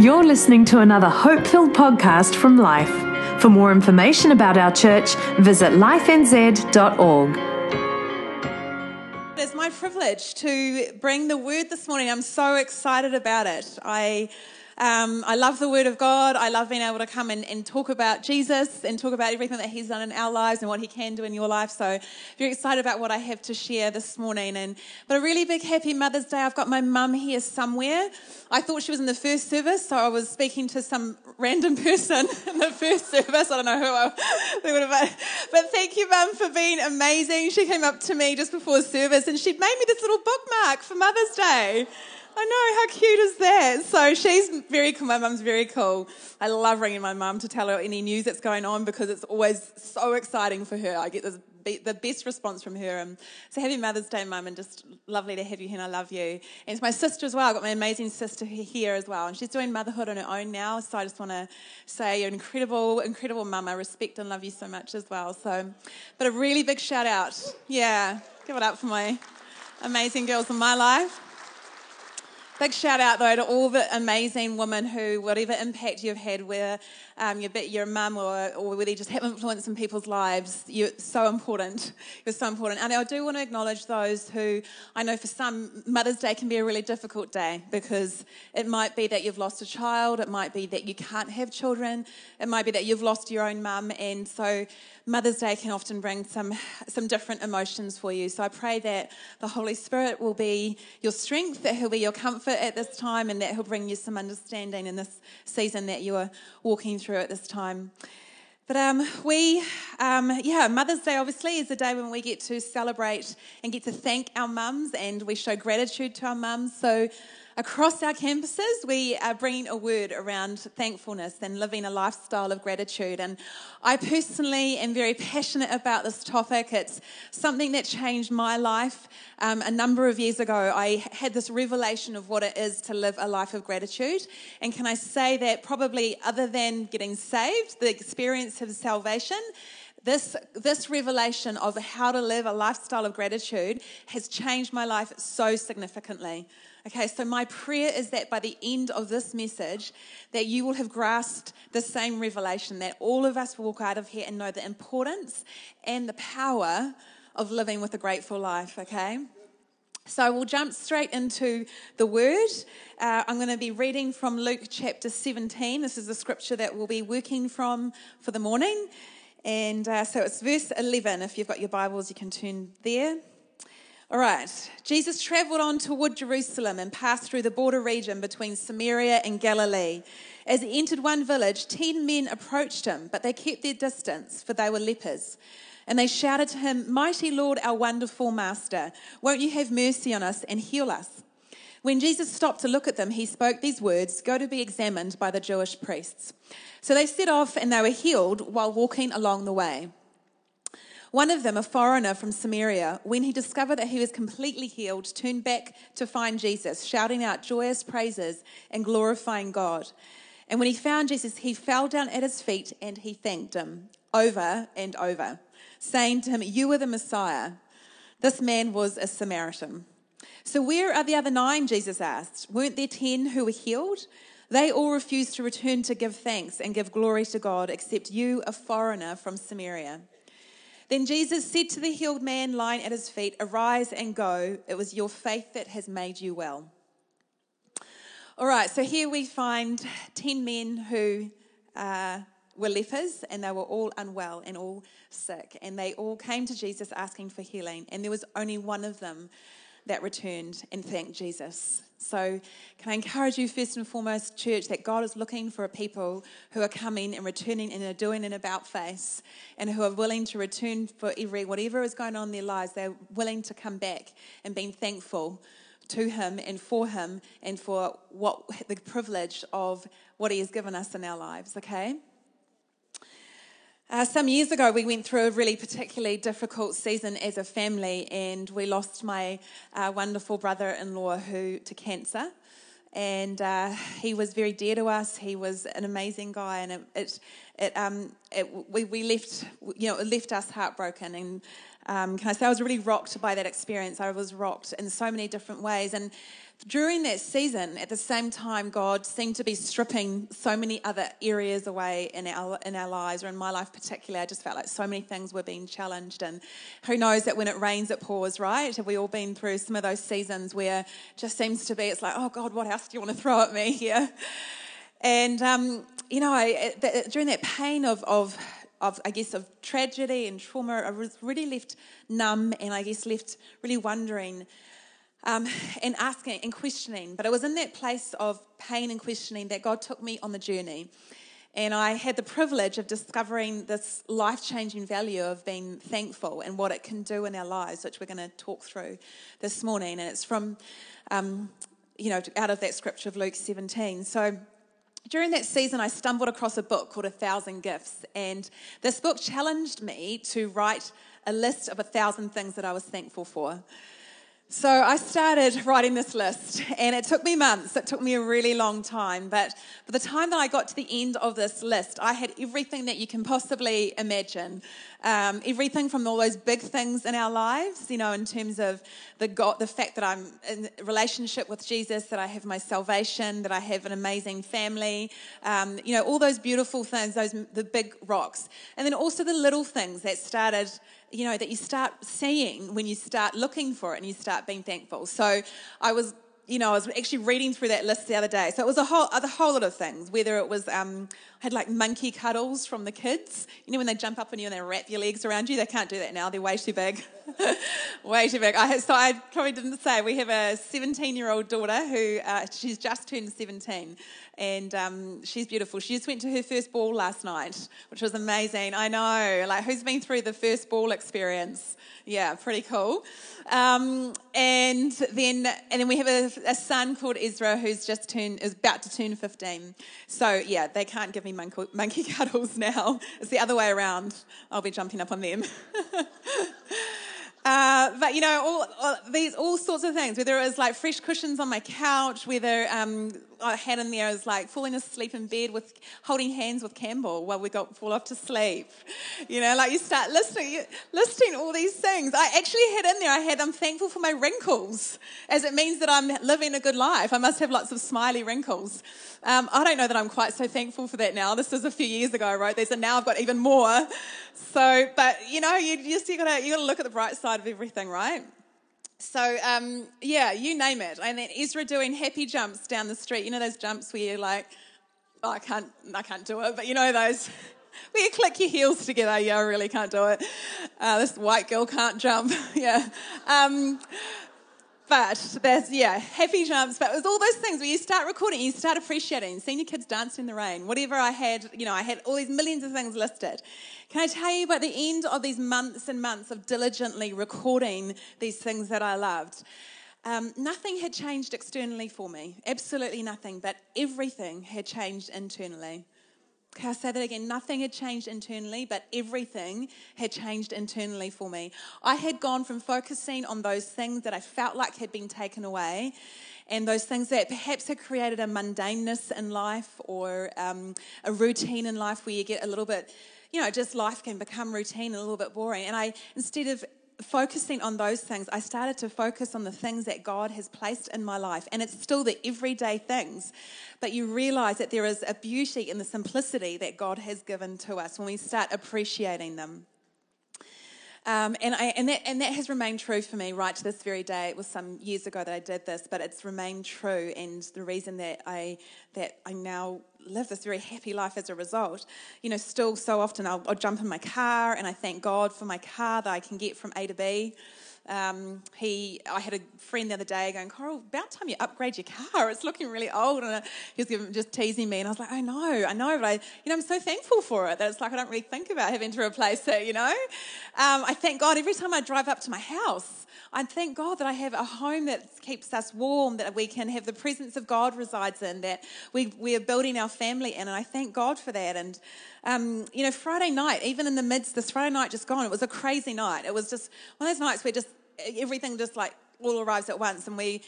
You're listening to another hope filled podcast from Life. For more information about our church, visit lifenz.org. It's my privilege to bring the word this morning. I'm so excited about it. I um, I love the Word of God. I love being able to come and, and, talk about Jesus and talk about everything that He's done in our lives and what He can do in your life. So, very excited about what I have to share this morning. And but a really big happy Mother's Day. I've got my mum here somewhere. I thought she was in the first service, so I was speaking to some random person in the first service. I don't know who I would have. But thank you, Mum, for being amazing. She came up to me just before service and she'd made me this little bookmark for Mother's Day. I know, how cute is that? So she's very cool. My mum's very cool. I love ringing my mum to tell her any news that's going on because it's always so exciting for her. I get this, the best response from her. Um, so happy Mother's Day, mum, and just lovely to have you here, and I love you. And it's my sister as well. I've got my amazing sister here as well, and she's doing motherhood on her own now. So I just want to say you're incredible, incredible mum. I respect and love you so much as well. So, but a really big shout out. Yeah, give it up for my amazing girls in my life. Big shout out though to all the amazing women who, whatever impact you've had, where um, you're, your mum or, or whether you just have influence in people's lives, you're so important. You're so important. And I do want to acknowledge those who I know for some, Mother's Day can be a really difficult day because it might be that you've lost a child, it might be that you can't have children, it might be that you've lost your own mum, and so Mother's Day can often bring some, some different emotions for you. So I pray that the Holy Spirit will be your strength, that He'll be your comfort at this time, and that He'll bring you some understanding in this season that you are walking through at this time. But um, we, um, yeah, Mother's Day obviously is a day when we get to celebrate and get to thank our mums and we show gratitude to our mums. So Across our campuses, we are bringing a word around thankfulness and living a lifestyle of gratitude. And I personally am very passionate about this topic. It's something that changed my life. Um, a number of years ago, I had this revelation of what it is to live a life of gratitude. And can I say that probably other than getting saved, the experience of salvation, this, this revelation of how to live a lifestyle of gratitude has changed my life so significantly. Okay, so my prayer is that by the end of this message, that you will have grasped the same revelation, that all of us will walk out of here and know the importance and the power of living with a grateful life, okay? So we'll jump straight into the word. Uh, I'm going to be reading from Luke chapter 17. This is the scripture that we'll be working from for the morning. And uh, so it's verse 11. If you've got your Bibles, you can turn there. All right. Jesus traveled on toward Jerusalem and passed through the border region between Samaria and Galilee. As he entered one village, ten men approached him, but they kept their distance, for they were lepers. And they shouted to him, Mighty Lord, our wonderful Master, won't you have mercy on us and heal us? When Jesus stopped to look at them, he spoke these words Go to be examined by the Jewish priests. So they set off and they were healed while walking along the way. One of them, a foreigner from Samaria, when he discovered that he was completely healed, turned back to find Jesus, shouting out joyous praises and glorifying God. And when he found Jesus, he fell down at his feet and he thanked him over and over, saying to him, You are the Messiah. This man was a Samaritan. So, where are the other nine? Jesus asked. Weren't there ten who were healed? They all refused to return to give thanks and give glory to God, except you, a foreigner from Samaria. Then Jesus said to the healed man lying at his feet, Arise and go. It was your faith that has made you well. All right, so here we find 10 men who uh, were lepers and they were all unwell and all sick. And they all came to Jesus asking for healing. And there was only one of them that returned and thanked Jesus. So, can I encourage you, first and foremost, church, that God is looking for a people who are coming and returning and are doing an about face and who are willing to return for every, whatever is going on in their lives, they're willing to come back and being thankful to Him and for Him and for what the privilege of what He has given us in our lives, okay? Uh, some years ago, we went through a really particularly difficult season as a family, and we lost my uh, wonderful brother-in-law who to cancer. And uh, he was very dear to us. He was an amazing guy, and it, it, it, um, it we, we left, you know, it left us heartbroken. And Um, can I say I was really rocked by that experience? I was rocked in so many different ways. And during that season, at the same time, God seemed to be stripping so many other areas away in our in our lives, or in my life particularly. I just felt like so many things were being challenged, and who knows that when it rains, it pours, right? Have we all been through some of those seasons where just seems to be, it's like, oh God, what else do you want to throw at me here? And um, you know, during that pain of of of, I guess, of tragedy and trauma, I was really left numb and I guess left really wondering um, and asking and questioning. But it was in that place of pain and questioning that God took me on the journey. And I had the privilege of discovering this life changing value of being thankful and what it can do in our lives, which we're going to talk through this morning. And it's from, um, you know, out of that scripture of Luke 17. So, during that season, I stumbled across a book called A Thousand Gifts, and this book challenged me to write a list of a thousand things that I was thankful for. So I started writing this list, and it took me months. It took me a really long time. But by the time that I got to the end of this list, I had everything that you can possibly imagine. Um, everything from all those big things in our lives, you know, in terms of the God, the fact that I'm in relationship with Jesus, that I have my salvation, that I have an amazing family, um, you know, all those beautiful things, those the big rocks, and then also the little things that started you know, that you start seeing when you start looking for it and you start being thankful. So I was you know, I was actually reading through that list the other day. So it was a whole, a whole lot of things. Whether it was, um, I had like monkey cuddles from the kids. You know, when they jump up on you and they wrap your legs around you, they can't do that now. They're way too big, way too big. I, so I probably didn't say we have a 17-year-old daughter who uh, she's just turned 17, and um, she's beautiful. She just went to her first ball last night, which was amazing. I know, like who's been through the first ball experience? Yeah, pretty cool. Um, and then and then we have a, a, son called Ezra who's just turned is about to turn 15. So yeah, they can't give me monkey, monkey cuddles now. It's the other way around. I'll be jumping up on them. Uh, but you know, all, all, these all sorts of things. Whether it was like fresh cushions on my couch, whether um, I had in there was like falling asleep in bed with holding hands with Campbell while we got fall off to sleep. You know, like you start listing listing all these things. I actually had in there. I had I'm thankful for my wrinkles, as it means that I'm living a good life. I must have lots of smiley wrinkles. Um, I don't know that I'm quite so thankful for that now. This was a few years ago I wrote these, and now I've got even more. So, but you know, you just you gotta you gotta look at the bright side of everything, right? So, um, yeah, you name it. And then Ezra doing happy jumps down the street. You know those jumps where you're like, oh, I can't, I can't do it. But you know those where you click your heels together. Yeah, I really can't do it. Uh, this white girl can't jump. yeah. Um, but there's, yeah, happy jumps. But it was all those things where you start recording, you start appreciating, seeing your kids dance in the rain, whatever I had, you know, I had all these millions of things listed. Can I tell you by the end of these months and months of diligently recording these things that I loved? Um, nothing had changed externally for me, absolutely nothing, but everything had changed internally. Can I say that again? Nothing had changed internally, but everything had changed internally for me. I had gone from focusing on those things that I felt like had been taken away and those things that perhaps had created a mundaneness in life or um, a routine in life where you get a little bit, you know, just life can become routine and a little bit boring. And I, instead of focusing on those things, I started to focus on the things that God has placed in my life. And it's still the everyday things, but you realize that there is a beauty in the simplicity that God has given to us when we start appreciating them. Um, and, I, and, that, and that has remained true for me right to this very day. It was some years ago that I did this, but it's remained true. And the reason that I, that I now live this very happy life as a result, you know, still so often I'll, I'll jump in my car and I thank God for my car that I can get from A to B. Um, he, I had a friend the other day going, Coral, about time you upgrade your car. It's looking really old. And he was just teasing me. And I was like, I know, I know. But I, you know, I'm so thankful for it that it's like I don't really think about having to replace it, you know. Um, I thank God every time I drive up to my house. I thank God that I have a home that keeps us warm, that we can have the presence of God resides in, that we, we are building our family in. And I thank God for that. And, um, you know, Friday night, even in the midst, this Friday night just gone, it was a crazy night. It was just one of those nights where just everything just like all arrives at once and we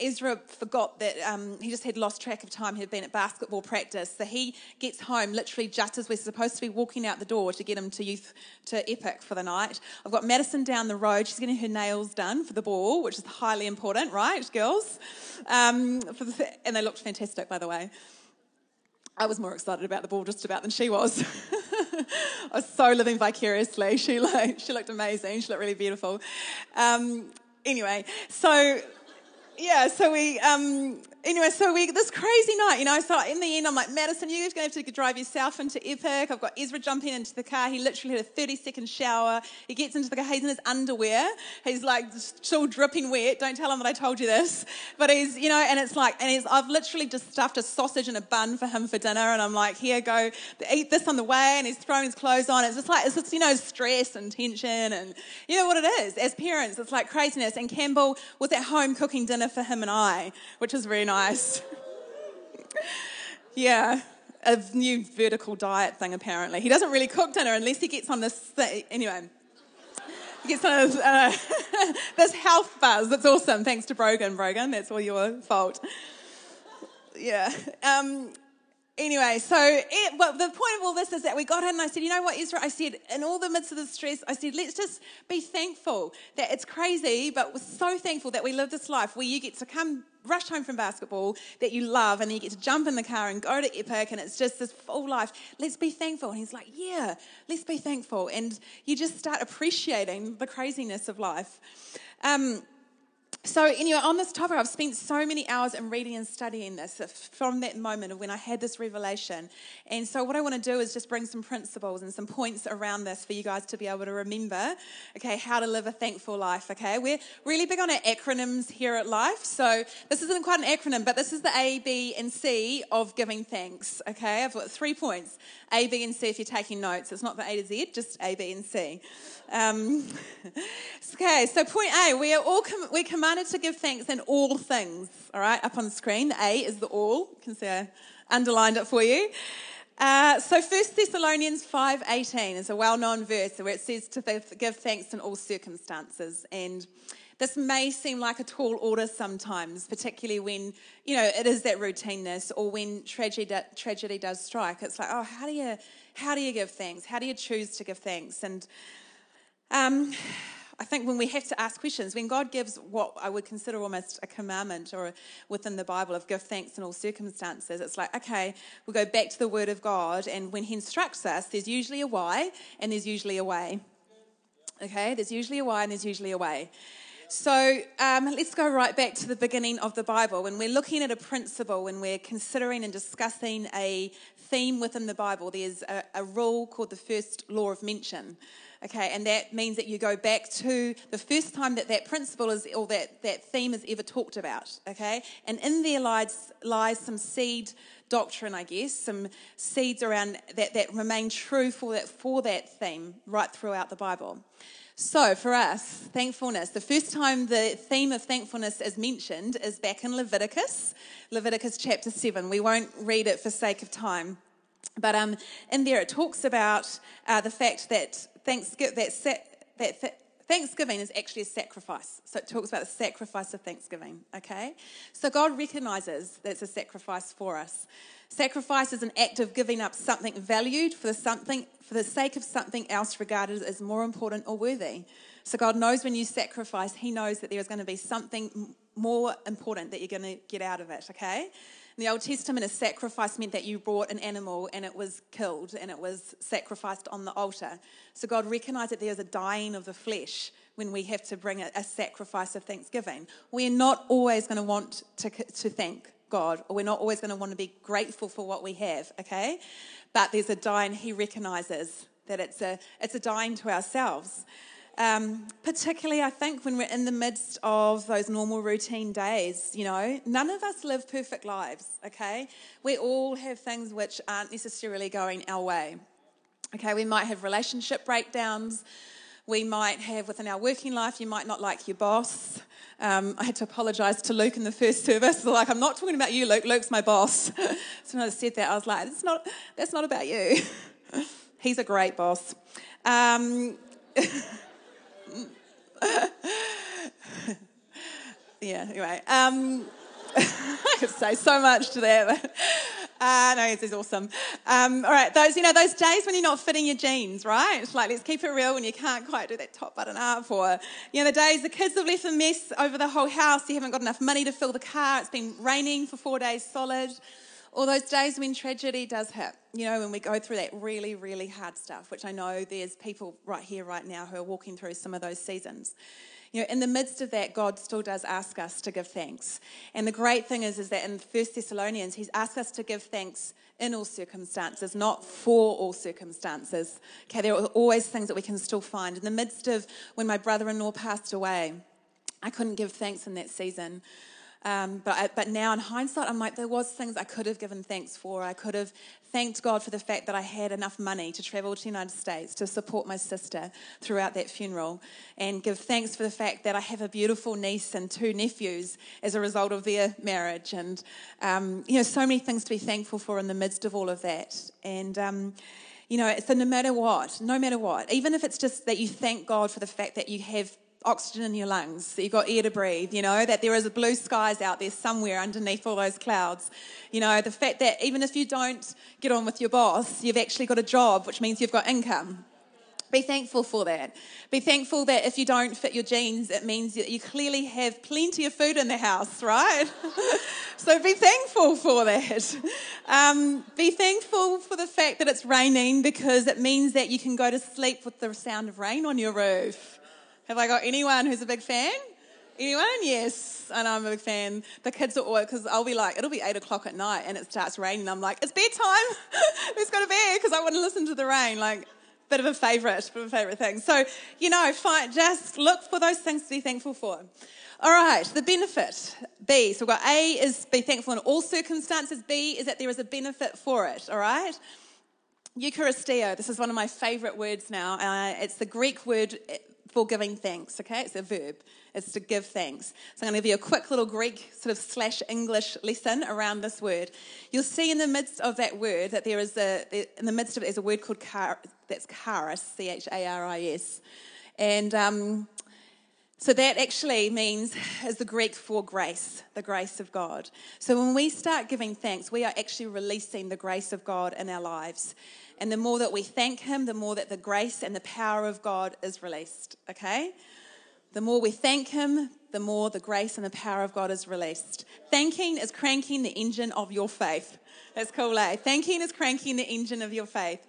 Ezra forgot that um, he just had lost track of time. He had been at basketball practice. So he gets home literally just as we're supposed to be walking out the door to get him to youth to Epic for the night. I've got Madison down the road. She's getting her nails done for the ball, which is highly important, right, girls? Um, the, and they looked fantastic, by the way. I was more excited about the ball just about than she was. I was so living vicariously. She, like, she looked amazing. She looked really beautiful. Um, anyway, so yeah, so we, um, anyway, so we, this crazy night, you know, so in the end, I'm like, Madison, you're going to have to drive yourself into Epic. I've got Ezra jumping into the car. He literally had a 30 second shower. He gets into the car. He's in his underwear. He's like still dripping wet. Don't tell him that I told you this. But he's, you know, and it's like, and he's, I've literally just stuffed a sausage and a bun for him for dinner. And I'm like, here, go eat this on the way. And he's throwing his clothes on. It's just like, it's just, you know, stress and tension. And you know what it is? As parents, it's like craziness. And Campbell was at home cooking dinner for him and I, which was very nice. yeah, a new vertical diet thing apparently. He doesn't really cook dinner unless he gets on this. Anyway, he gets on this, uh, this health buzz. That's awesome. Thanks to Brogan. Brogan, that's all your fault. Yeah. Um, Anyway, so it, well, the point of all this is that we got in and I said, you know what, Ezra? I said, in all the midst of the stress, I said, let's just be thankful that it's crazy, but we're so thankful that we live this life where you get to come rush home from basketball that you love and you get to jump in the car and go to Epic and it's just this full life. Let's be thankful. And he's like, yeah, let's be thankful. And you just start appreciating the craziness of life. Um, so, anyway, on this topic, I've spent so many hours in reading and studying this from that moment of when I had this revelation. And so, what I want to do is just bring some principles and some points around this for you guys to be able to remember, okay, how to live a thankful life, okay? We're really big on our acronyms here at Life. So, this isn't quite an acronym, but this is the A, B, and C of giving thanks, okay? I've got three points A, B, and C if you're taking notes. It's not the A to Z, just A, B, and C. Um, okay, so point A, we are all com- we're to give thanks in all things. All right, up on the screen, A is the all. You can see I underlined it for you. Uh, so 1 Thessalonians 5.18 is a well-known verse where it says to give thanks in all circumstances. And this may seem like a tall order sometimes, particularly when, you know, it is that routineness or when tragedy, tragedy does strike. It's like, oh, how do you, how do you give thanks? How do you choose to give thanks? And um, I think when we have to ask questions, when God gives what I would consider almost a commandment or within the Bible of give thanks in all circumstances, it's like, okay, we'll go back to the Word of God, and when He instructs us, there's usually a why and there's usually a way. Okay, there's usually a why and there's usually a way. So um, let's go right back to the beginning of the Bible. When we're looking at a principle, when we're considering and discussing a theme within the Bible, there's a, a rule called the first law of mention. Okay, and that means that you go back to the first time that that principle is, or that, that theme is ever talked about. Okay, and in there lies, lies some seed doctrine, I guess, some seeds around that, that remain true for that, for that theme right throughout the Bible. So, for us, thankfulness, the first time the theme of thankfulness is mentioned is back in Leviticus, Leviticus chapter 7. We won't read it for sake of time. But um, in there, it talks about uh, the fact that Thanksgiving, that, sa- that th- Thanksgiving is actually a sacrifice. So it talks about the sacrifice of Thanksgiving, okay? So God recognizes that it's a sacrifice for us. Sacrifice is an act of giving up something valued for the, something, for the sake of something else regarded as more important or worthy. So God knows when you sacrifice, He knows that there is going to be something more important that you're going to get out of it, okay? In the Old Testament, a sacrifice meant that you brought an animal and it was killed and it was sacrificed on the altar. So God recognized that there's a dying of the flesh when we have to bring a, a sacrifice of thanksgiving. We're not always going to want to, to thank God, or we're not always going to want to be grateful for what we have, okay? But there's a dying, He recognizes that it's a, it's a dying to ourselves. Um, particularly, I think, when we're in the midst of those normal routine days, you know, none of us live perfect lives, okay? We all have things which aren't necessarily going our way. Okay, we might have relationship breakdowns. We might have within our working life, you might not like your boss. Um, I had to apologize to Luke in the first service. Like, I'm not talking about you, Luke. Luke's my boss. so when I said that, I was like, it's not, that's not about you. He's a great boss. Um, yeah, anyway. Um, I could say so much to that. But, uh, no, this is awesome. Um, all right, those you know those days when you're not fitting your jeans, right? Like let's keep it real when you can't quite do that top button up, or you know the days the kids have left a mess over the whole house. You haven't got enough money to fill the car. It's been raining for four days solid. All those days when tragedy does hit, you know, when we go through that really, really hard stuff, which I know there's people right here, right now, who are walking through some of those seasons you know, in the midst of that, God still does ask us to give thanks. And the great thing is, is that in First Thessalonians, He's asked us to give thanks in all circumstances, not for all circumstances. Okay, there are always things that we can still find. In the midst of when my brother-in-law passed away, I couldn't give thanks in that season. Um, but, I, but now in hindsight, I'm like, there was things I could have given thanks for. I could have thanked God for the fact that I had enough money to travel to the United States to support my sister throughout that funeral, and give thanks for the fact that I have a beautiful niece and two nephews as a result of their marriage, and um, you know, so many things to be thankful for in the midst of all of that. And um, you know, so no matter what, no matter what, even if it's just that you thank God for the fact that you have oxygen in your lungs, that you've got air to breathe, you know, that there is a blue skies out there somewhere underneath all those clouds. You know, the fact that even if you don't get on with your boss, you've actually got a job, which means you've got income. Be thankful for that. Be thankful that if you don't fit your jeans, it means that you clearly have plenty of food in the house, right? so be thankful for that. Um, be thankful for the fact that it's raining because it means that you can go to sleep with the sound of rain on your roof. Have I got anyone who's a big fan? Anyone? Yes. I know I'm a big fan. The kids are always, because I'll be like, it'll be eight o'clock at night and it starts raining. I'm like, it's bedtime. Let's go to bed because I want to listen to the rain. Like, bit of a favourite, bit of a favourite thing. So, you know, fine, just look for those things to be thankful for. All right, the benefit. B. So we've got A is be thankful in all circumstances. B is that there is a benefit for it. All right? Eucharisteo. This is one of my favourite words now. Uh, it's the Greek word for giving thanks, okay? It's a verb. It's to give thanks. So I'm going to give you a quick little Greek sort of slash English lesson around this word. You'll see in the midst of that word that there is a, in the midst of it is a word called char, that's charis, C-H-A-R-I-S. And um, so that actually means, is the Greek for grace, the grace of God. So when we start giving thanks, we are actually releasing the grace of God in our lives. And the more that we thank Him, the more that the grace and the power of God is released, okay? The more we thank Him, the more the grace and the power of God is released. Thanking is cranking the engine of your faith. That's cool, eh? Thanking is cranking the engine of your faith.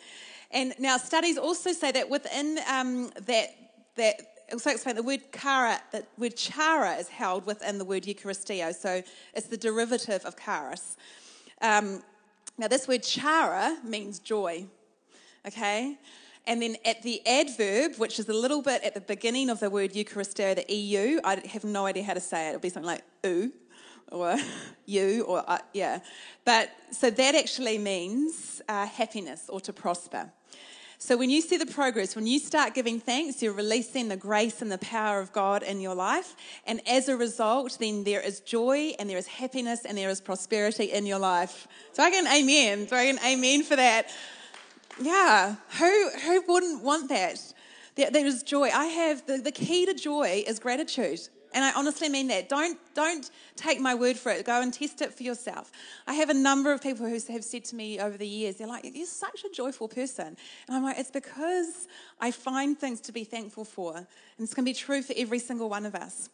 And now studies also say that within um, that, that also explain the word chara, the word chara is held within the word Eucharisteo. So it's the derivative of charis. Um, now, this word chara means joy okay? And then at the adverb, which is a little bit at the beginning of the word Eucharisteo, the EU, I have no idea how to say it. It'll be something like oo or you or uh, yeah. But so that actually means uh, happiness or to prosper. So when you see the progress, when you start giving thanks, you're releasing the grace and the power of God in your life. And as a result, then there is joy and there is happiness and there is prosperity in your life. So I can amen. So I can amen for that. Yeah, who, who wouldn't want that? There, there is joy. I have the, the key to joy is gratitude. And I honestly mean that. Don't, don't take my word for it. Go and test it for yourself. I have a number of people who have said to me over the years, they're like, You're such a joyful person. And I'm like, It's because I find things to be thankful for. And it's going to be true for every single one of us.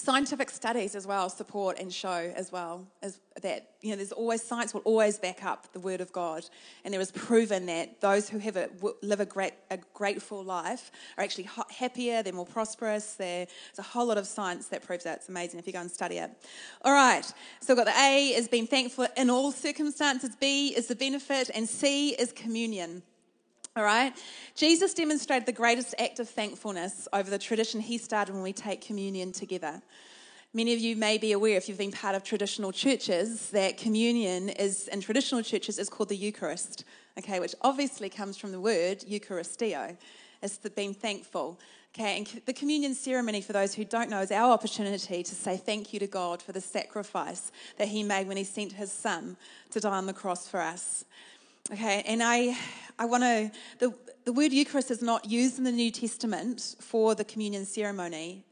Scientific studies as well support and show as well as that you know there's always science will always back up the word of God, and there is proven that those who have a, live a great a grateful life are actually happier, they're more prosperous. There's a whole lot of science that proves that. It's amazing if you go and study it. All right, so we've got the A is being thankful in all circumstances. B is the benefit, and C is communion. All right? Jesus demonstrated the greatest act of thankfulness over the tradition he started when we take communion together. Many of you may be aware, if you've been part of traditional churches, that communion is in traditional churches is called the Eucharist, okay, which obviously comes from the word Eucharisteo. It's the being thankful. Okay, and the communion ceremony, for those who don't know, is our opportunity to say thank you to God for the sacrifice that He made when He sent His Son to die on the cross for us. Okay, and I, I want to, the, the word Eucharist is not used in the New Testament for the communion ceremony,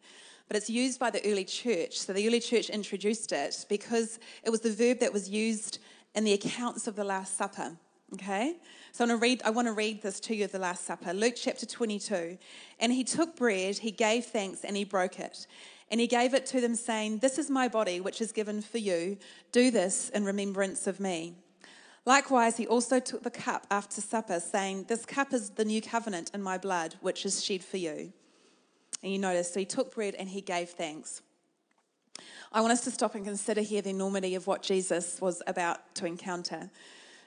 but it's used by the early church. So the early church introduced it because it was the verb that was used in the accounts of the Last Supper. Okay? So I want, to read, I want to read this to you of the Last Supper. Luke chapter 22. And he took bread, he gave thanks, and he broke it. And he gave it to them, saying, This is my body, which is given for you. Do this in remembrance of me. Likewise, he also took the cup after supper, saying, This cup is the new covenant in my blood, which is shed for you. And you notice, so he took bread and he gave thanks. I want us to stop and consider here the enormity of what Jesus was about to encounter.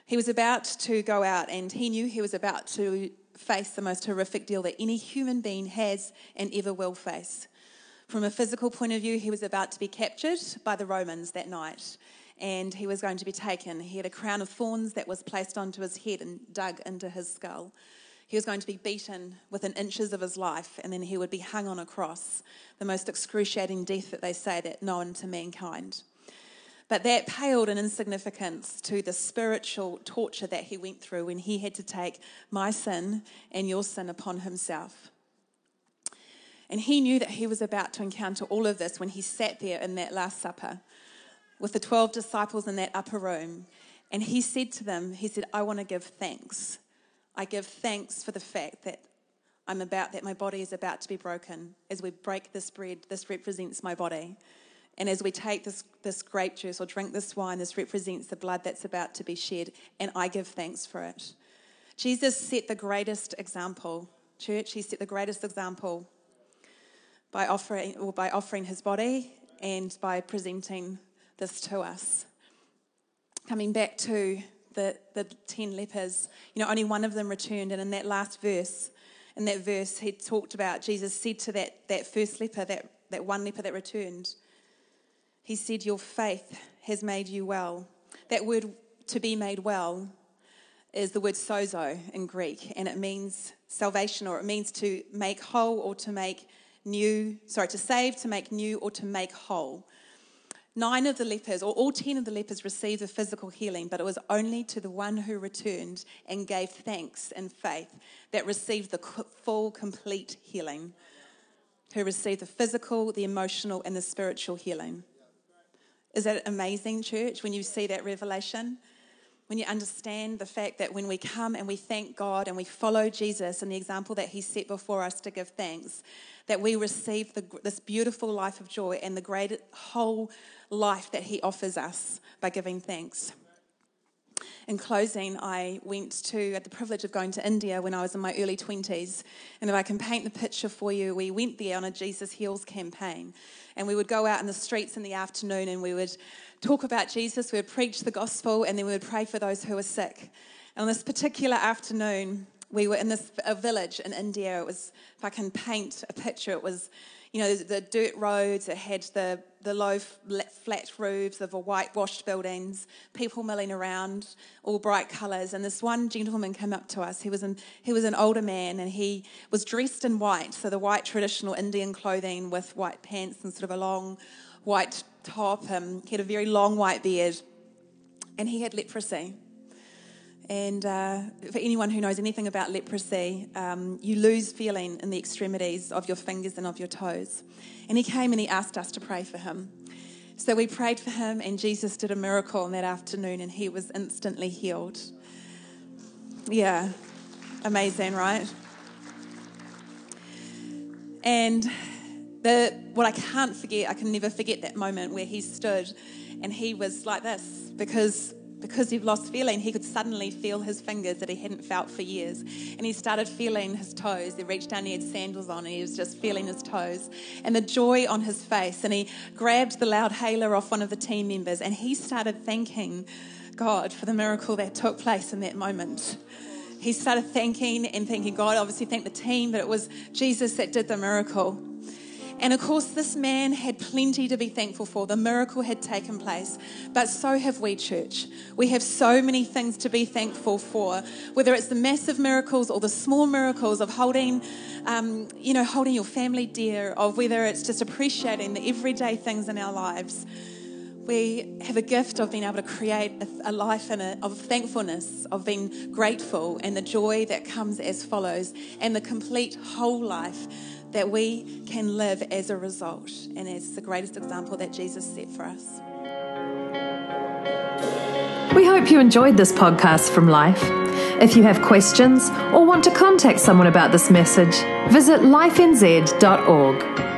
He was about to go out and he knew he was about to face the most horrific deal that any human being has and ever will face. From a physical point of view, he was about to be captured by the Romans that night and he was going to be taken. He had a crown of thorns that was placed onto his head and dug into his skull. He was going to be beaten within inches of his life, and then he would be hung on a cross, the most excruciating death that they say that known to mankind. But that paled in insignificance to the spiritual torture that he went through when he had to take my sin and your sin upon himself. And he knew that he was about to encounter all of this when he sat there in that Last Supper with the 12 disciples in that upper room. And he said to them, He said, I want to give thanks. I give thanks for the fact that I'm about, that my body is about to be broken. As we break this bread, this represents my body. And as we take this, this grape juice or drink this wine, this represents the blood that's about to be shed, and I give thanks for it. Jesus set the greatest example, church, he set the greatest example by offering, or by offering his body and by presenting this to us. Coming back to the, the 10 lepers, you know, only one of them returned, and in that last verse, in that verse, he talked about Jesus said to that, that first leper, that, that one leper that returned, he said, Your faith has made you well. That word to be made well is the word sozo in Greek, and it means salvation or it means to make whole or to make new, sorry, to save, to make new, or to make whole. Nine of the lepers, or all ten of the lepers, received a physical healing, but it was only to the one who returned and gave thanks in faith that received the full, complete healing, who received the physical, the emotional, and the spiritual healing. Is that amazing, church, when you see that revelation? When you understand the fact that when we come and we thank God and we follow Jesus and the example that He set before us to give thanks, that we receive the, this beautiful life of joy and the great whole life that He offers us by giving thanks. In closing, I went to, had the privilege of going to India when I was in my early 20s. And if I can paint the picture for you, we went there on a Jesus Heals campaign. And we would go out in the streets in the afternoon and we would talk about Jesus, we would preach the gospel, and then we would pray for those who were sick. And on this particular afternoon, we were in this a village in India. It was, if I can paint a picture, it was you know, the dirt roads, it had the, the low flat roofs of the whitewashed buildings, people milling around, all bright colours. And this one gentleman came up to us. He was, an, he was an older man and he was dressed in white, so the white traditional Indian clothing with white pants and sort of a long white top. Um, he had a very long white beard and he had leprosy. And uh, for anyone who knows anything about leprosy, um, you lose feeling in the extremities of your fingers and of your toes. And he came and he asked us to pray for him. So we prayed for him, and Jesus did a miracle on that afternoon, and he was instantly healed. Yeah, amazing, right? And the what I can't forget, I can never forget that moment where he stood and he was like this because because he'd lost feeling, he could suddenly feel his fingers that he hadn't felt for years. And he started feeling his toes. He reached down, he had sandals on, and he was just feeling his toes. And the joy on his face. And he grabbed the Loudhailer off one of the team members and he started thanking God for the miracle that took place in that moment. He started thanking and thanking God, obviously, thanked the team, but it was Jesus that did the miracle. And of course, this man had plenty to be thankful for. The miracle had taken place. But so have we, church. We have so many things to be thankful for, whether it's the massive miracles or the small miracles of holding, um, you know, holding your family dear, of whether it's just appreciating the everyday things in our lives. we have a gift of being able to create a, life in of thankfulness, of being grateful, and the joy that comes as follows, and the complete whole life that we can live as a result, and as the greatest example that Jesus set for us. We hope you enjoyed this podcast from Life. If you have questions or want to contact someone about this message, visit lifenz.org.